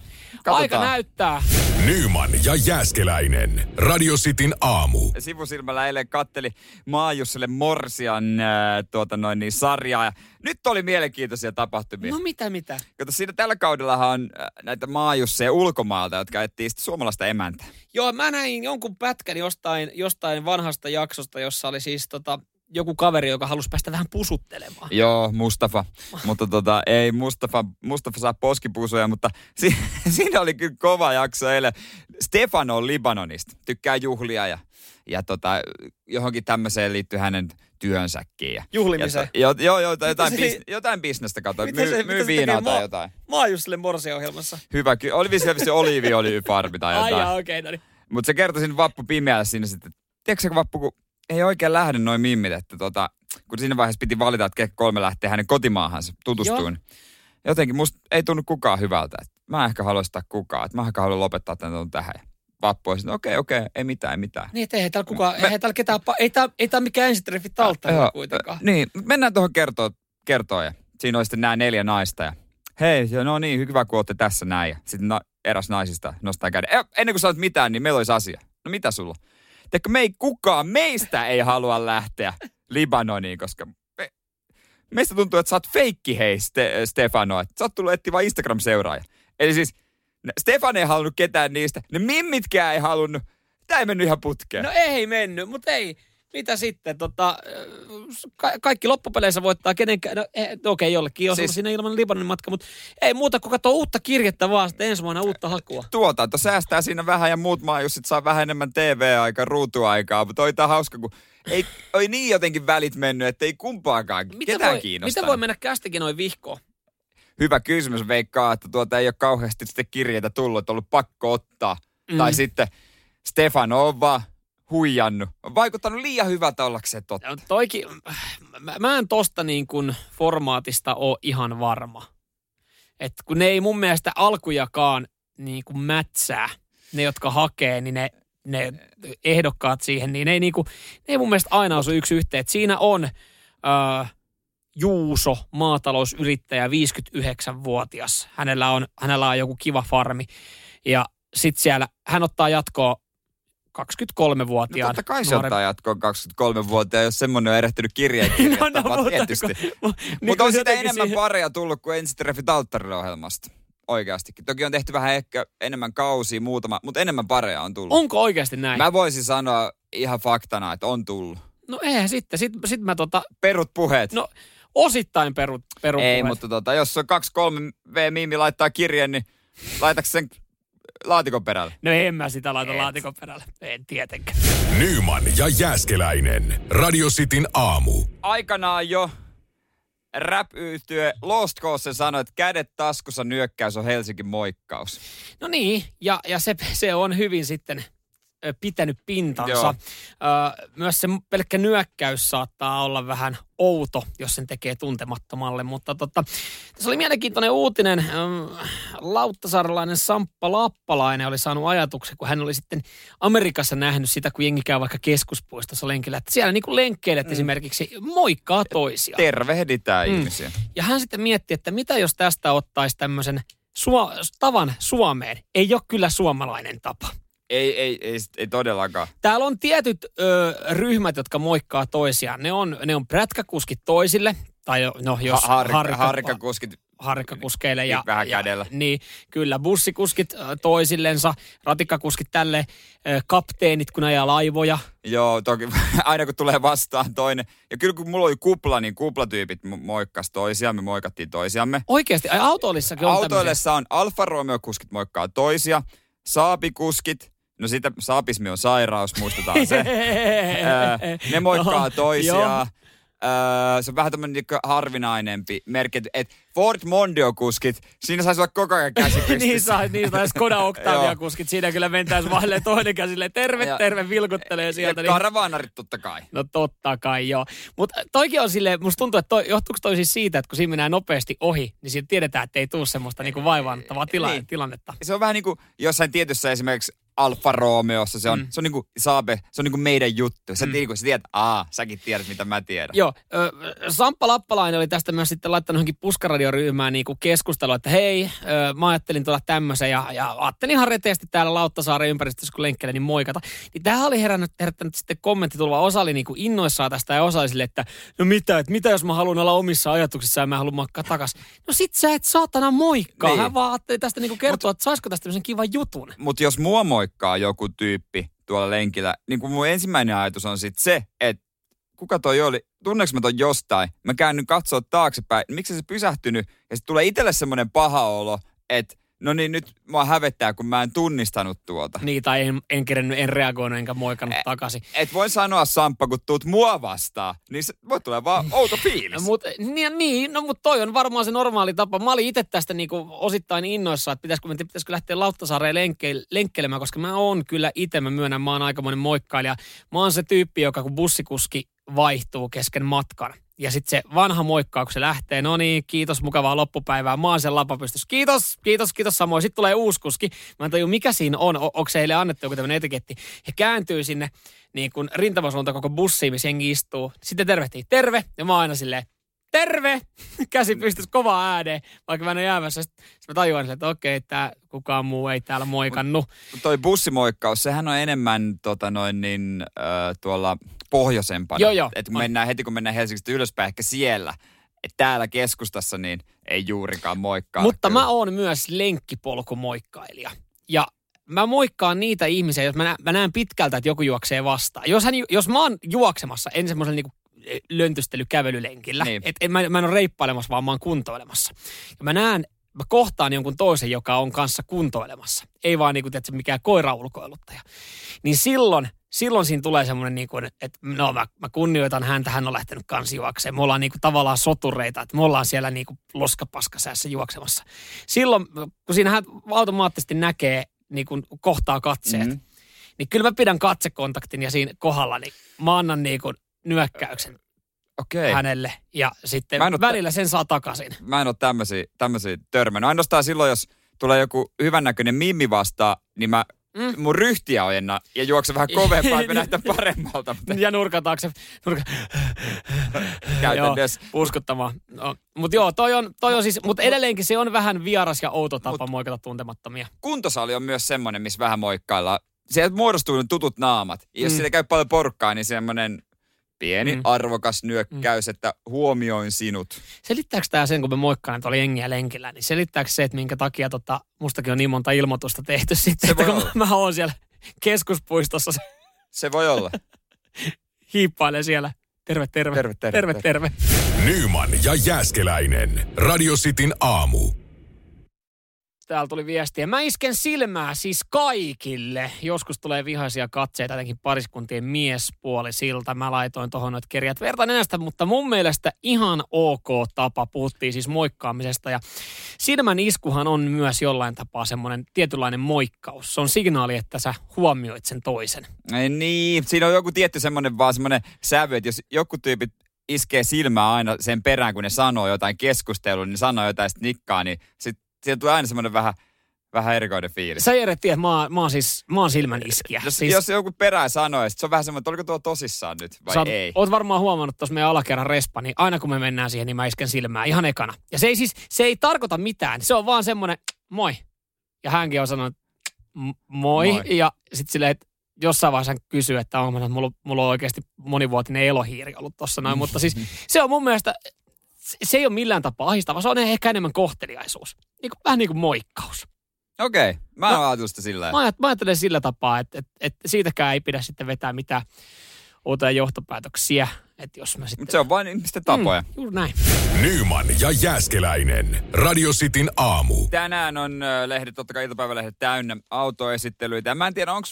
S3: Katsotaan.
S2: Aika näyttää.
S1: Nyman ja Jääskeläinen. Radio Cityn aamu.
S3: sivusilmällä eilen katteli Maajusselle Morsian ää, tuota noin niin, sarjaa. Ja nyt oli mielenkiintoisia tapahtumia.
S2: No mitä mitä?
S3: Kato, siinä tällä kaudellahan on äh, näitä maajusseja ulkomaalta, jotka etsii sitten suomalaista emäntää.
S2: Joo, mä näin jonkun pätkän jostain, jostain vanhasta jaksosta, jossa oli siis tota, joku kaveri, joka halusi päästä vähän pusuttelemaan.
S3: Joo, Mustafa. mutta tota, ei Mustafa, Mustafa saa poskipusuja, mutta si- siinä oli kyllä kova jakso eilen. Stefano on Libanonista, tykkää juhlia ja, ja tota, johonkin tämmöiseen liittyy hänen työnsäkin. Ja,
S2: Juhlimiseen.
S3: Ja, jo, joo, joo, jotain, bis, jotain bisnestä kato,
S2: Miten se-
S3: myy, myy viinaa tai
S2: ma-
S3: jotain.
S2: Maajusille Morsia-ohjelmassa.
S3: Hyvä, ky- oli vissi oliiviöljyfarmi tai
S2: Ai
S3: jotain.
S2: jaa, okei, okay, no niin.
S3: Mutta se kertoi siinä Vappu pimeällä siinä sitten, että tiedätkö sä, Vappu, kun ei oikein lähde noin mimmit, että tota, kun siinä vaiheessa piti valita, että ketkä kolme lähtee hänen kotimaahansa tutustuin. Jotenkin musta ei tunnu kukaan hyvältä. Että mä en ehkä halua sitä kukaan, että mä ehkä haluan lopettaa tämän tähän. Vappu no okei, okei, ei mitään, ei mitään.
S2: Niin, että eihän täällä kukaan, eihän täällä ketään, ei tää, ei tää mikään ensitreffi talttari kuitenkaan.
S3: niin, mennään tuohon kertoa, kertoa ja siinä oli sitten nämä neljä naista ja hei, ja no niin, hyvä kun olette tässä näin. Ja sitten na, eräs naisista nostaa käden. "Eh, Ennen kuin sanot mitään, niin meillä olisi asia. No mitä sulla? Teikö me ei kukaan, meistä ei halua lähteä Libanoniin, koska me, meistä tuntuu, että sä oot feikki hei, Ste, Stefano. Että sä oot tullut etsiä vain Instagram-seuraaja. Eli siis Stefan ei halunnut ketään niistä, ne mimmitkään ei halunnut. Tämä ei mennyt ihan putkeen.
S2: No ei mennyt, mutta ei. Mitä sitten? Tota, ka- kaikki loppupeleissä voittaa kenenkään. No, eh, no okei, jollekin on
S3: Siis-
S2: siinä ilman Libanonin matka, mutta ei muuta kuin katsoa uutta kirjettä vaan sitten ensi vuonna uutta hakua.
S3: tuotanto säästää siinä vähän ja muut maajussit saa vähän enemmän TV-aikaa, ruutuaikaa, mutta tää hauska, kun ei, oli niin jotenkin välit mennyt, että ei kumpaakaan ketään
S2: voi,
S3: kiinnostaa.
S2: miten voi mennä kästikin noin vihkoon?
S3: Hyvä kysymys veikkaa, että tuota ei ole kauheasti sitten kirjeitä tullut, että on ollut pakko ottaa. Mm. Tai sitten Stefano on vaan huijannut. On vaikuttanut liian hyvältä ollakseen totta.
S2: No, toikin, mä, mä en tosta niin kuin formaatista ole ihan varma. Et kun ne ei mun mielestä alkujakaan niin kuin mätsää, ne jotka hakee, niin ne, ne ehdokkaat siihen, niin ne ei, niin kuin, ne ei mun mielestä aina osu yksi yhteen. Et siinä on äh, Juuso, maatalousyrittäjä, 59-vuotias. Hänellä on, hänellä on joku kiva farmi. Ja sitten siellä hän ottaa jatkoa 23-vuotiaan.
S3: No totta kai se ottaa jatkoon 23 vuotta, jos semmoinen on erehtynyt kirjeen
S2: No, mutta
S3: tietysti.
S2: kun- mu- niin
S3: Mutta
S2: kun
S3: on sitä enemmän
S2: siihen-
S3: pareja tullut kuin ensitreffit alttarille ohjelmasta. Oikeastikin. Toki on tehty vähän ehkä enemmän kausia, muutama, mutta enemmän pareja on tullut.
S2: Onko oikeasti näin?
S3: Mä voisin sanoa ihan faktana, että on tullut.
S2: No eihän sitten. Sitten sit mä tota,
S3: Perut puheet.
S2: no osittain peru, peru
S3: Ei,
S2: puheet.
S3: mutta tota, jos on 2-3 V-miimi laittaa kirjeen, niin laitaks sen laatikon perälle?
S2: No en mä sitä laita laatikon perälle. En tietenkään.
S1: Nyman ja Jääskeläinen. Radio Cityn aamu.
S3: Aikanaan jo rap Lost Cause sanoi, että kädet taskussa nyökkäys on Helsingin moikkaus.
S2: No niin, ja, ja se, se on hyvin sitten pitänyt pintansa.
S3: Joo.
S2: Myös se pelkkä nyökkäys saattaa olla vähän outo, jos sen tekee tuntemattomalle. Mutta tota, tässä oli mielenkiintoinen uutinen. Ö, Lauttasaarelainen Samppa Lappalainen oli saanut ajatuksen, kun hän oli sitten Amerikassa nähnyt sitä, kun jengi käy vaikka keskuspuistossa lenkillä. Että siellä niin kuin lenkkeilijät mm. esimerkiksi moikkaa toisiaan.
S3: Tervehditään
S2: Mm.
S3: ihmisiä.
S2: Ja hän sitten mietti, että mitä jos tästä ottaisi tämmöisen suo- tavan Suomeen. Ei ole kyllä suomalainen tapa.
S3: Ei, ei, ei, ei todellakaan.
S2: Täällä on tietyt ö, ryhmät, jotka moikkaa toisiaan. Ne on, ne on prätkäkuskit toisille, tai no jos
S3: Ha- harikka,
S2: harikka-
S3: harikkakuskit,
S2: harikkakuskeille. Ja,
S3: Vähän
S2: ja,
S3: kädellä.
S2: Niin, kyllä. Bussikuskit toisillensa, ratikkakuskit tälle, kapteenit kun ajaa laivoja.
S3: joo, toki aina kun tulee vastaan toinen. Ja kyllä kun mulla oli kupla, niin kuplatyypit mo- moikkas toisiaan, me moikattiin toisiamme.
S2: Oikeasti, ai autoilissakin on
S3: Autoillessa on Alfa Romeo-kuskit moikkaa toisia, Saapikuskit, no sitä saapismi on sairaus, muistutaan se. Ne moikkaa toisiaan. öö, se on vähän tämmöinen niinku harvinainempi merkki, että Ford Mondio-kuskit, siinä saisi olla koko ajan käsi
S2: niin saa, niin saa Skoda Octavia
S3: Joo.
S2: kuskit. Siinä kyllä mentäisi vaille toinen käsille. Terve,
S3: Ja-
S2: terve, vilkuttelee sieltä.
S3: Ja
S2: Niin,
S3: karavaanarit totta kai.
S2: no totta kai joo. Mutta toikin on silleen, musta tuntuu, että toi, johtuuko toi siis siitä, että kun siinä mennään nopeasti ohi, niin siinä tiedetään, että ei tule semmoista niinku vaivaannuttavaa tila-
S3: Niin.
S2: tilannetta.
S3: Se on vähän niin kuin jossain tietyssä esimerkiksi Alfa Romeossa, se on, mm. se on niin kuin Saabe, se on niin kuin meidän juttu. Sä, mm. niin kuin, sä tiedät, aa, säkin tiedät, mitä mä tiedän.
S2: Joo, ö, Samppa Lappalainen oli tästä myös sitten laittanut johonkin puskaradioryhmään niin keskustelua, että hei, ö, mä ajattelin tulla tämmöisen ja, ja ajattelin ihan reteästi täällä Lauttasaaren ympäristössä, kun lenkkelen, niin moikata. Niin tämähän oli herännyt, herättänyt sitten kommenttitulva. Osa oli niin kuin innoissaan tästä ja osa oli sille, että no mitä, että mitä jos mä haluan olla omissa ajatuksissa ja mä haluan moikkaa takas. No sit sä et saatana moikkaa.
S3: Niin.
S2: Hän vaan ajatteli tästä niin kuin kertoa, että saisiko tästä tämmöisen kivan jutun.
S3: Mutta jos mua moikkaa joku tyyppi tuolla lenkillä, niin kun mun ensimmäinen ajatus on sitten se, että kuka toi oli, tunneeko mä ton jostain? Mä käyn nyt katsoa taaksepäin, miksi se pysähtynyt? Ja sitten tulee itselle semmoinen paha olo, että no niin nyt mua hävettää, kun mä en tunnistanut tuota.
S2: Niin, tai en, en kerennyt, en reagoinut enkä moikannut takaisin.
S3: Et voi sanoa Samppa, kun tuut mua vastaan, niin se voi tulla vaan outo fiilis.
S2: No, mut, niin, niin, no mutta toi on varmaan se normaali tapa. Mä olin itse tästä niinku osittain innoissa, että pitäisikö, pitäisikö lähteä Lauttasaareen lenkkeil, lenkkelemään, koska mä oon kyllä itse, mä myönnän, mä oon aikamoinen moikkailija. Mä oon se tyyppi, joka kun bussikuski vaihtuu kesken matkan. Ja sitten se vanha moikkaa, kun se lähtee, no niin, kiitos, mukavaa loppupäivää, mä oon sen lapa pystyssä. Kiitos, kiitos, kiitos samoin. Sitten tulee uusi kuski. Mä en tajua, mikä siinä on, o- onko se heille annettu joku tämmöinen etiketti. He kääntyy sinne niin kuin rintamasuunta koko bussiin, missä jengi istuu. Sitten tervehtii, terve, ja mä oon aina silleen, terve, käsi pystyssä kovaa ääneen, vaikka mä en ole jäämässä. Sitten sit mä tajuan, että okei, tää kukaan muu ei täällä moikannut.
S3: Mut toi bussimoikkaus, sehän on enemmän tota noin niin, äh, tuolla pohjoisempana.
S2: Joo, joo,
S3: Et kun
S2: on.
S3: mennään, heti kun mennään Helsingistä ylöspäin, ehkä siellä. Et täällä keskustassa niin ei juurikaan moikkaa.
S2: Mutta
S3: kyllä.
S2: mä oon myös lenkkipolkumoikkailija. Ja mä moikkaan niitä ihmisiä, jos mä näen, mä näen pitkältä, että joku juoksee vastaan. Jos, hän, jos mä oon juoksemassa, en semmoisella niinku löntystelykävelylenkillä,
S3: Niin.
S2: et, en, mä, mä en ole reippailemassa, vaan mä oon kuntoilemassa. Ja mä näen, mä kohtaan jonkun toisen, joka on kanssa kuntoilemassa. Ei vaan niinku, tiedätkö, mikään koiraulkoiluttaja. Niin silloin, silloin siinä tulee semmoinen, niinku, että no mä, mä kunnioitan häntä, hän on lähtenyt kanssa juokseen. Me ollaan niinku tavallaan sotureita, että me ollaan siellä niinku loskapaskasäässä juoksemassa. Silloin, kun siinähän automaattisesti näkee, niinku kohtaa katseet,
S3: Mhm.
S2: mm. niin kyllä mä pidän katsekontaktin ja siinä kohdalla, niin mä annan niinku nyökkäyksen
S3: Okei.
S2: hänelle ja sitten
S3: Mä
S2: välillä sen saa takaisin.
S3: Mä en ole tämmöisiä, tämmöisiä törmännyt. Ainoastaan silloin, jos tulee joku hyvännäköinen mimmi vastaan, niin mä
S2: Mm.
S3: mun ryhtiä ojenna ja juoksen vähän kovempaa, että näyttää paremmalta. Mutta
S2: Ja nurkan taakse. Nurka.
S3: käytännössä.
S2: Joo, uskottavaa. No, mutta joo, toi on, toi on siis, mutta edelleenkin se on vähän vieras ja outo tapa
S3: Mut-
S2: moikata tuntemattomia.
S3: kuntosali on myös semmoinen, missä vähän moikkaillaan. Sieltä muodostuu ne tutut naamat. Ja jos
S2: Mm.
S3: siitä käy paljon porukkaa, niin semmoinen pieni,
S2: Mm.
S3: arvokas nyökkäys, mm. että huomioin sinut.
S2: Selittääkö tämä sen, kun me moikkaan tuolla jengiä lenkillä, niin selittääkö se, että minkä takia tota, mustakin on niin monta ilmoitusta tehty sitten,
S3: Se
S2: että
S3: voi
S2: kun
S3: olla.
S2: mä, mä oon siellä keskuspuistossa, se
S3: Se voi olla.
S2: hiippailee siellä. Terve, terve.
S3: Terve, terve,
S2: terve. terve.
S1: Nyman ja Jääskeläinen. Radio Cityn aamu.
S2: Täällä tuli viestiä. Mä isken silmää siis kaikille. Joskus tulee vihaisia katseita jotenkin pariskuntien miespuoli siltä. Mä laitoin tohon noit kerjät verta nenästä, mutta mun mielestä ihan ok tapa. Puhuttiin siis moikkaamisesta ja silmän iskuhan on myös jollain tapaa semmoinen tietynlainen moikkaus. Se on signaali, että sä huomioit sen toisen.
S3: Ei niin, siinä on joku tietty semmoinen vaan semmoinen sävy, että jos joku tyypit iskee silmää aina sen perään, kun ne sanoo jotain keskustelua, niin sanoo jotain sit nikkaa, niin sit siitä tulee aina semmoinen vähän, vähän erikoinen fiilis.
S2: Sä Jere tiedät, mä, mä, oon siis, mä oon silmän iskiä.
S3: Jos,
S2: siis,
S3: jos joku perään sanoo, sit se on vähän semmoinen, että oliko tuo tosissaan nyt vai
S2: Sä oot,
S3: ei.
S2: oot varmaan huomannut tuossa meidän alakerran respa, niin aina kun me mennään siihen, niin mä isken silmää ihan ekana. Ja se ei siis, se ei tarkoita mitään. Se on vaan semmoinen, moi. Ja hänkin on sanonut, "M- moi.
S3: Moi.
S2: Ja sitten silleen, että jossain vaiheessa hän kysyy, että onko että mulla, mulla on oikeasti monivuotinen elohiiri ollut tuossa noin. Mutta siis se on mun mielestä, se- se ei ole millään tapaa ahistava. Se on ehkä enemmän kohteliaisuus. Niin kuin, vähän niin kuin moikkaus.
S3: Okei, okay. mä
S2: No,
S3: ajatellut sitä sillä
S2: Mä, mä ajattelen sillä tapaa, että, että, että siitäkään ei pidä sitten vetää mitään uusia johtopäätöksiä. Että jos mä sitten...
S3: Mutta se on vain ihmisten tapoja. Mm.
S2: Juuri näin.
S1: Nyman ja Jääskeläinen. Radio Cityn aamu.
S3: Tänään on lehdet, totta kai iltapäivälehdet täynnä autoesittelyitä. Mä en tiedä, onko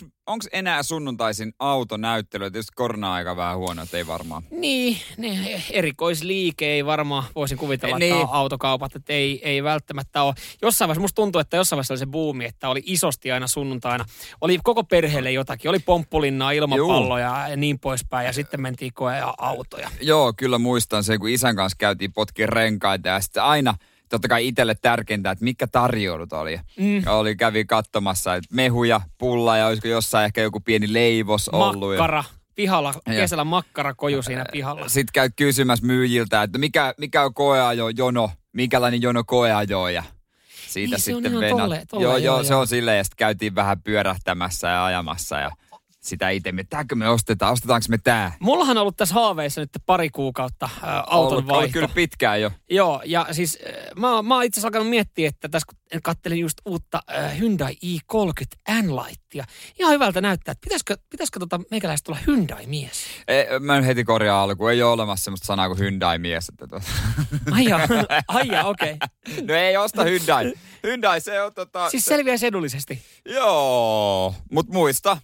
S3: enää sunnuntaisin autonäyttelyitä. Tietysti korona-aika vähän huono, että ei varmaan.
S2: Niin, ne erikoisliike ei varmaan, voisin kuvitella,
S3: Niin.
S2: että autokaupat, että ei, ei välttämättä ole. Jossain vaiheessa, musta tuntuu, että jossain vaiheessa oli se buumi, että oli isosti aina sunnuntaina. Oli koko perheelle jotakin, oli pomppulinnaa, ilmapalloja ja niin poispäin, ja sitten mentiin koe ja autoja.
S3: Joo, kyllä muistan sen, kun isän kanssa käytiin potkin renkaita ja sitten aina totta kai itselle tärkeintä, että mikä tarjoulut oli. Mm. Oli, kävi katsomassa, että mehuja, pulla ja olisiko jossain ehkä joku pieni leivos ollut. Ja
S2: Makkara, pihalla, kesällä makkara koju siinä pihalla.
S3: sitten käy kysymässä myyjiltä, että mikä, mikä on koeajo jono, minkälainen jono koeajo ja siitä
S2: Niin, se on
S3: sitten venat.
S2: tolle- tolle,
S3: joo,
S2: joo,
S3: joo, se on silleen, ja sitten käytiin vähän pyörähtämässä ja ajamassa ja sitä itse, että tääkö me ostetaan, ostetaanko me tää?
S2: Mullahan on ollut tässä haaveissa nyt pari kuukautta ä, auton
S3: Ollut-
S2: vaihto.
S3: Oli kyllä pitkään jo.
S2: Joo, ja siis äh, mä, mä oon itse asiassa alkanut miettiä, että tässä kun kattelin just uutta äh, Hyundai i30 N-Lightia. Ihan hyvältä näyttää, että pitäisikö, pitäisikö tota meikäläistä olla Hyundai-mies?
S3: Ei, mä nyt heti korjaan alkuun. Ei ole olemassa semmoista sanaa kuin Hyundai-mies. Että tuota.
S2: Ai jaa, ai jaa, okei. Okay.
S3: No ei osta Hyundai. Hyundai se on tota...
S2: Siis
S3: se,
S2: selviää edullisesti.
S3: joo, mut muista,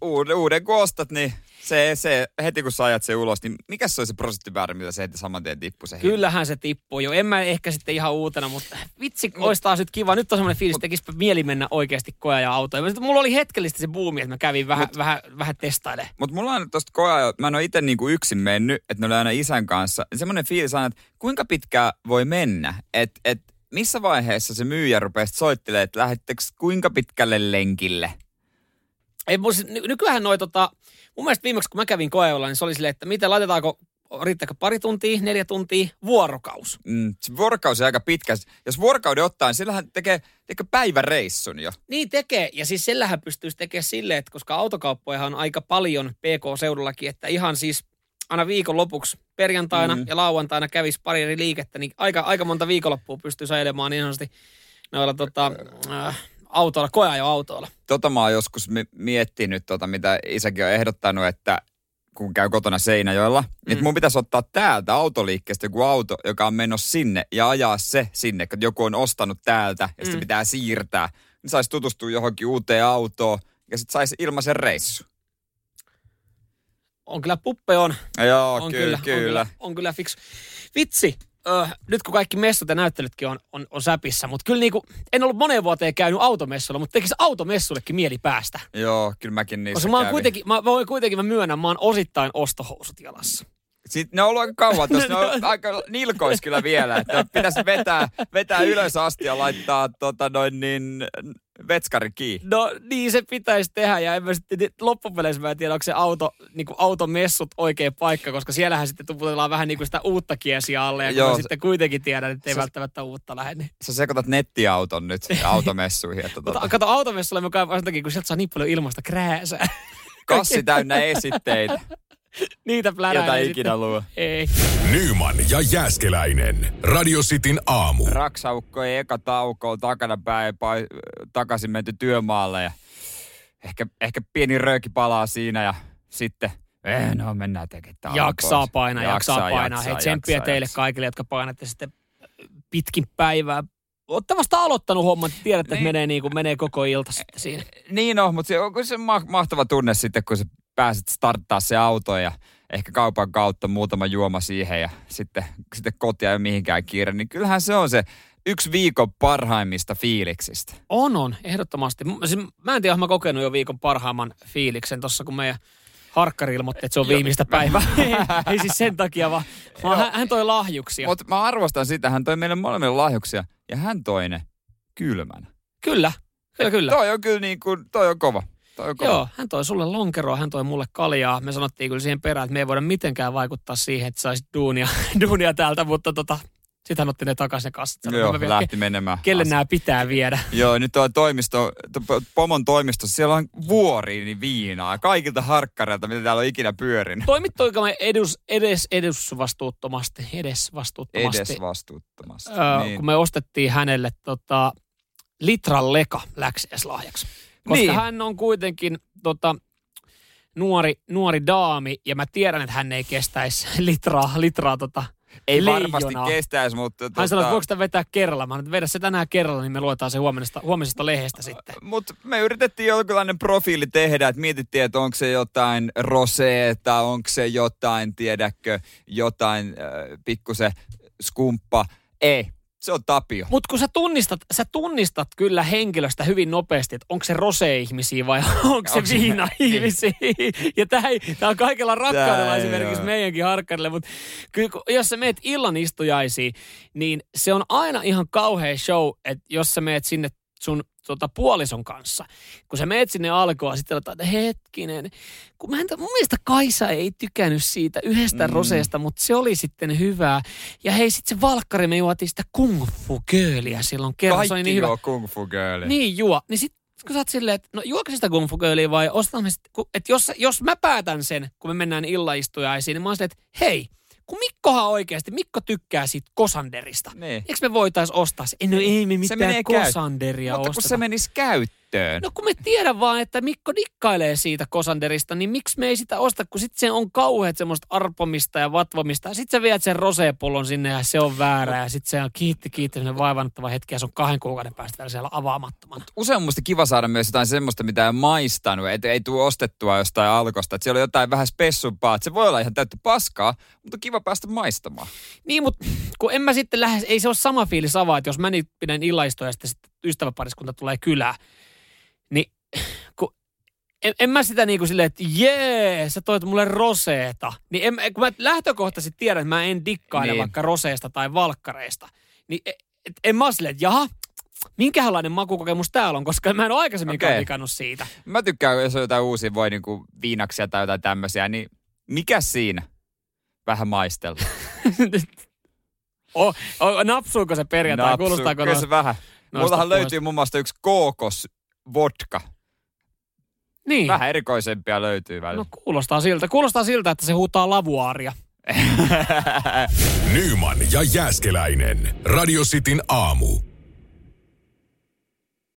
S3: uuden, uuden kun ostat, niin se, se, heti kun sä ajat sen ulos, niin mikä se oli se prosenttimäärä, mitä se heti saman tien tippui se?
S2: Kyllähän se tippuu jo. En mä ehkä sitten ihan uutena, mutta vitsi, olisi taas nyt kiva. Nyt on semmoinen fiilis, että tekisipä mieli mennä oikeasti koja ja autoja. Mulla oli hetkellisesti se buumi, että mä kävin vähän, vähän, vähän testailemaan.
S3: Mutta mulla on tosta koja, mä en ole itse niinku yksin mennyt, että ne oli aina isän kanssa. Semmoinen fiilis aina, että kuinka pitkään voi mennä, että et, missä vaiheessa se myyjä rupesi soittelemaan, että lähdettekö kuinka pitkälle lenkille?
S2: Ei, mun ny- nykyään noi tota, mun mielestä viimeksi kun mä kävin koeolla, niin se oli silleen, että miten laitetaanko, riittääkö pari tuntia, neljä tuntia, vuorokaus.
S3: Mm, se vuorokausi on aika pitkä. Jos vuorokauden ottaa, niin sillähän tekee, tekee päiväreissun jo.
S2: Niin tekee, ja siis sillähän pystyisi tekemään silleen, että koska autokauppojahan on aika paljon PK-seudullakin, että ihan siis aina viikon lopuksi perjantaina
S3: mm.
S2: ja lauantaina kävisi pari eri liikettä, niin aika, aika monta viikonloppua pystyisi ajelemaan niin sanotusti noilla tota, äh, autoilla, koeajo-autoilla.
S3: Tota mä oon joskus mi- miettinyt, tota, mitä isäkin on ehdottanut, että kun käy kotona Seinäjoella, mm. niin mun pitäisi ottaa täältä autoliikkeestä joku auto, joka on menossa sinne ja ajaa se sinne, kun joku on ostanut täältä ja
S2: Mm.
S3: pitää siirtää. Niin saisi tutustua johonkin uuteen autoon ja sitten saisi ilmaisen reissu.
S2: On kyllä puppe on.
S3: Joo,
S2: on
S3: kyllä,
S2: kyllä, On kyllä, on kyllä fiksu. Vitsi, ö, nyt kun kaikki messut ja näyttelytkin on, on, on säpissä, mutta kyllä niinku, en ollut moneen vuoteen käynyt automessulla, mutta tekisi automessullekin mieli päästä.
S3: Joo, kyllä mäkin niissä
S2: Koska mä oon kuitenkin, mä voin kuitenkin mä myönnän, mä oon osittain ostohousut jalassa.
S3: Sitten ne on ollut aika kauan tuossa, ne on aika nilkois kyllä vielä, että pitäisi vetää, vetää ylös asti ja laittaa tota noin niin vetskari kiinni.
S2: No niin se pitäisi tehdä ja en mä sitten, loppupeleissä mä en tiedä, onko se auto, niin kuin automessut oikea paikka, koska siellähän sitten tuputellaan vähän niin kuin sitä uutta kiesiä alle ja kun
S3: Joo,
S2: mä
S3: se-
S2: sitten kuitenkin tiedän, että ei
S3: se-
S2: välttämättä uutta lähde. Niin.
S3: Sä sekoitat nettiauton nyt automessuihin, että tota,
S2: kato automessulle mä käyn varsinkin, kun sieltä saa niin paljon ilmasta krääsää.
S3: kassi täynnä esitteitä,
S2: Niitä pläräilee
S3: jota
S2: sitten.
S3: ikinä luo.
S2: Ei.
S1: Nyman ja Jääskeläinen. Radio Cityn aamu.
S3: Raksaukko ei eka tauko on takana päin, pa- takaisin menty työmaalle ja ehkä, ehkä pieni rööki palaa siinä ja sitten, eh, no mennään tekemään
S2: Jaksaa
S3: pois.
S2: painaa, jaksaa, painaa. Hei, tsemppiä
S3: jaksaa,
S2: teille
S3: jaksaa.
S2: kaikille, jotka painatte sitten pitkin päivää. Olette vasta aloittanut homman, tiedätte,
S3: Niin.
S2: että menee, niin kuin, menee koko ilta sitten siinä.
S3: Niin on, mutta se on se ma- mahtava tunne sitten, kun sä pääset starttaa se auto ja ehkä kaupan kautta muutama juoma siihen ja sitten, sitten kotia ei mihinkään kiire, niin kyllähän se on se yksi viikon parhaimmista fiiliksistä.
S2: On, on, ehdottomasti. Siis Mä en tiedä, mä kokenut jo viikon parhaimman fiiliksen tuossa, kun meidän harkkari ilmoitti, että se on viimeistä päivää. ei, ei siis sen takia, vaan, vaan hän, hän toi lahjuksia.
S3: Mutta mä arvostan sitä, hän toi meille molemmille lahjuksia ja hän toi ne kylmänä.
S2: Kyllä, kyllä, kyllä.
S3: Toi on kyllä niin kuin, toi on kova. Toi.
S2: Joo, hän toi sulle lonkeroa, hän toi mulle kaljaa. Me sanottiin kyllä siihen perään, että me ei voida mitenkään vaikuttaa siihen, että saisit duunia, duunia täältä, mutta tota, sitten hän otti ne takaisin ne kassat.
S3: Joo,
S2: mä vielä,
S3: lähti menemään.
S2: ke, kelle nämä pitää viedä.
S3: Joo, nyt on toimisto, to- pomon toimistossa, siellä on vuoriini viinaa kaikilta harkkareilta, mitä täällä on ikinä pyörinyt.
S2: Toimittoiko me edus, edes edesvastuuttomasti, edes vastuuttomasti,
S3: Edes vastuuttomasti.
S2: öö,
S3: niin.
S2: kun me ostettiin hänelle tota, litran leka läksiäislahjaksi. Koska
S3: Niin.
S2: hän on kuitenkin tota, nuori, nuori daami, ja mä tiedän, että hän ei kestäisi litraa, litraa tota
S3: Ei
S2: leijonaa.
S3: varmasti kestäisi, mutta...
S2: Hän sanoi, että voiko sitä vetää kerralla. Mä vedä se tänään kerralla, niin me luetaan se huomisesta, huomisesta lehdestä sitten.
S3: Mutta me yritettiin jonkinlainen profiili tehdä, että mietittiin, että onko se jotain roseeta, onko se jotain, tiedätkö, jotain äh, pikkusen skumppa. Ei, se on Tapio.
S2: Mutta kun sä tunnistat, sä tunnistat kyllä henkilöstä hyvin nopeasti, että onko se rose-ihmisiä vai onko se viina-ihmisiä. Ja tämä on kaikella rakkaudella
S3: Tää
S2: esimerkiksi
S3: oo.
S2: meidänkin harkkarille, mutta kyllä kun- jos sä meet illan istujaisiin, niin se on aina ihan kauhea show, että jos sä meet sinne sun tota, puolison kanssa. Kun sä meet sinne alkoon, sitten olet, että hetkinen, kun mä en, mun mielestä Kaisa ei tykännyt siitä yhdestä
S3: Mm.
S2: roseesta, mutta se oli sitten hyvää. Ja hei, sitten se valkkari, me juotiin sitä kung fu girliä silloin kerran. se oli
S3: Kaikki
S2: niin hyvä.
S3: kung fu girl.
S2: Niin juo. Niin sit kun sä oot silleen, että no juoksi sitä kung fu girliä vai ostamme me sit, kun- että jos, jos mä päätän sen, kun me mennään illaistujaisiin, niin mä oon silleen, että hei, kun Mikkohan oikeasti, Mikko tykkää siitä kosanderista.
S3: Niin.
S2: Eikö me voitais ostaa se? No ei me
S3: Se
S2: mitään
S3: käyt-
S2: kosanderia
S3: Mutta kun
S2: osteta.
S3: se menisi käyttöön.
S2: No kun me tiedän vaan, että Mikko dikkailee siitä kosanderista, niin miksi me ei sitä osta, kun sitten se on kauheat semmoista arpomista ja vatvomista. Ja sitten sä viet sen rosepullon sinne ja se on väärä ja sitten se on kiitti kiitti vaivannuttava hetki ja se on kahden kuukauden päästä vielä siellä avaamattomana.
S3: Usein on musta kiva saada myös jotain semmoista, mitä ei maistanut, että ei tule ostettua jostain alkosta. Että siellä on jotain vähän spessumpaa. Että se voi olla ihan täyttä paskaa, mutta on kiva päästä maistamaan.
S2: Niin, mutta kun en mä sitten lähes, ei se ole sama fiilis avaa, että jos mä niin pidän illaistoja ja sitten sit ystäväpariskunta tulee kylään, niin kun en, en mä sitä niinku silleen, että jee, sä toit mulle roseeta. Niin en, kun mä lähtökohtaisesti tiedän, että mä en dikkaile
S3: Niin.
S2: vaikka roseesta tai valkkareista, niin et, et, en mä silleen, että jaha, minkälainen makukokemus täällä on, koska mä en ole aikaisemminkaan
S3: Okei.
S2: okay. digannut siitä.
S3: Mä tykkään, jos on jotain uusia, voi niinku viinaksia tai jotain tämmöisiä, niin mikä siinä? Vähän maistella.
S2: o, o, napsuuko se perjantai?
S3: Napsu,
S2: Kuulostaako
S3: kyllä se vähän. Mullahan löytyy muun muassa yksi kookos vodka.
S2: Niin.
S3: Vähän erikoisempia löytyy välillä.
S2: No kuulostaa siltä. Kuulostaa siltä, että se huutaa lavuaaria.
S1: Nyman ja Jääskeläinen. Radio Cityn aamu.